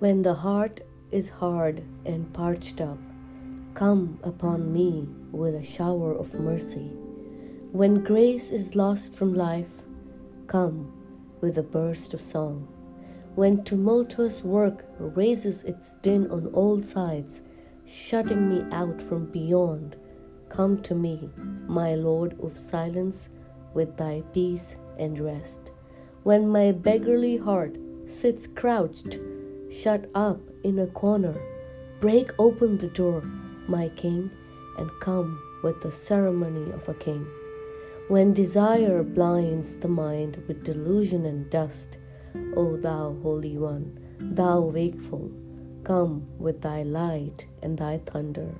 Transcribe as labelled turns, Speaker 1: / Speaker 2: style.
Speaker 1: When the heart is hard and parched up, come upon me with a shower of mercy. When grace is lost from life, come with a burst of song. When tumultuous work raises its din on all sides, shutting me out from beyond, come to me, my Lord of silence, with thy peace and rest. When my beggarly heart sits crouched, shut up in a corner, break open the door, my King, and come with the ceremony of a king. When desire blinds the mind with delusion and dust, O thou Holy One, thou wakeful, come with thy light and thy thunder.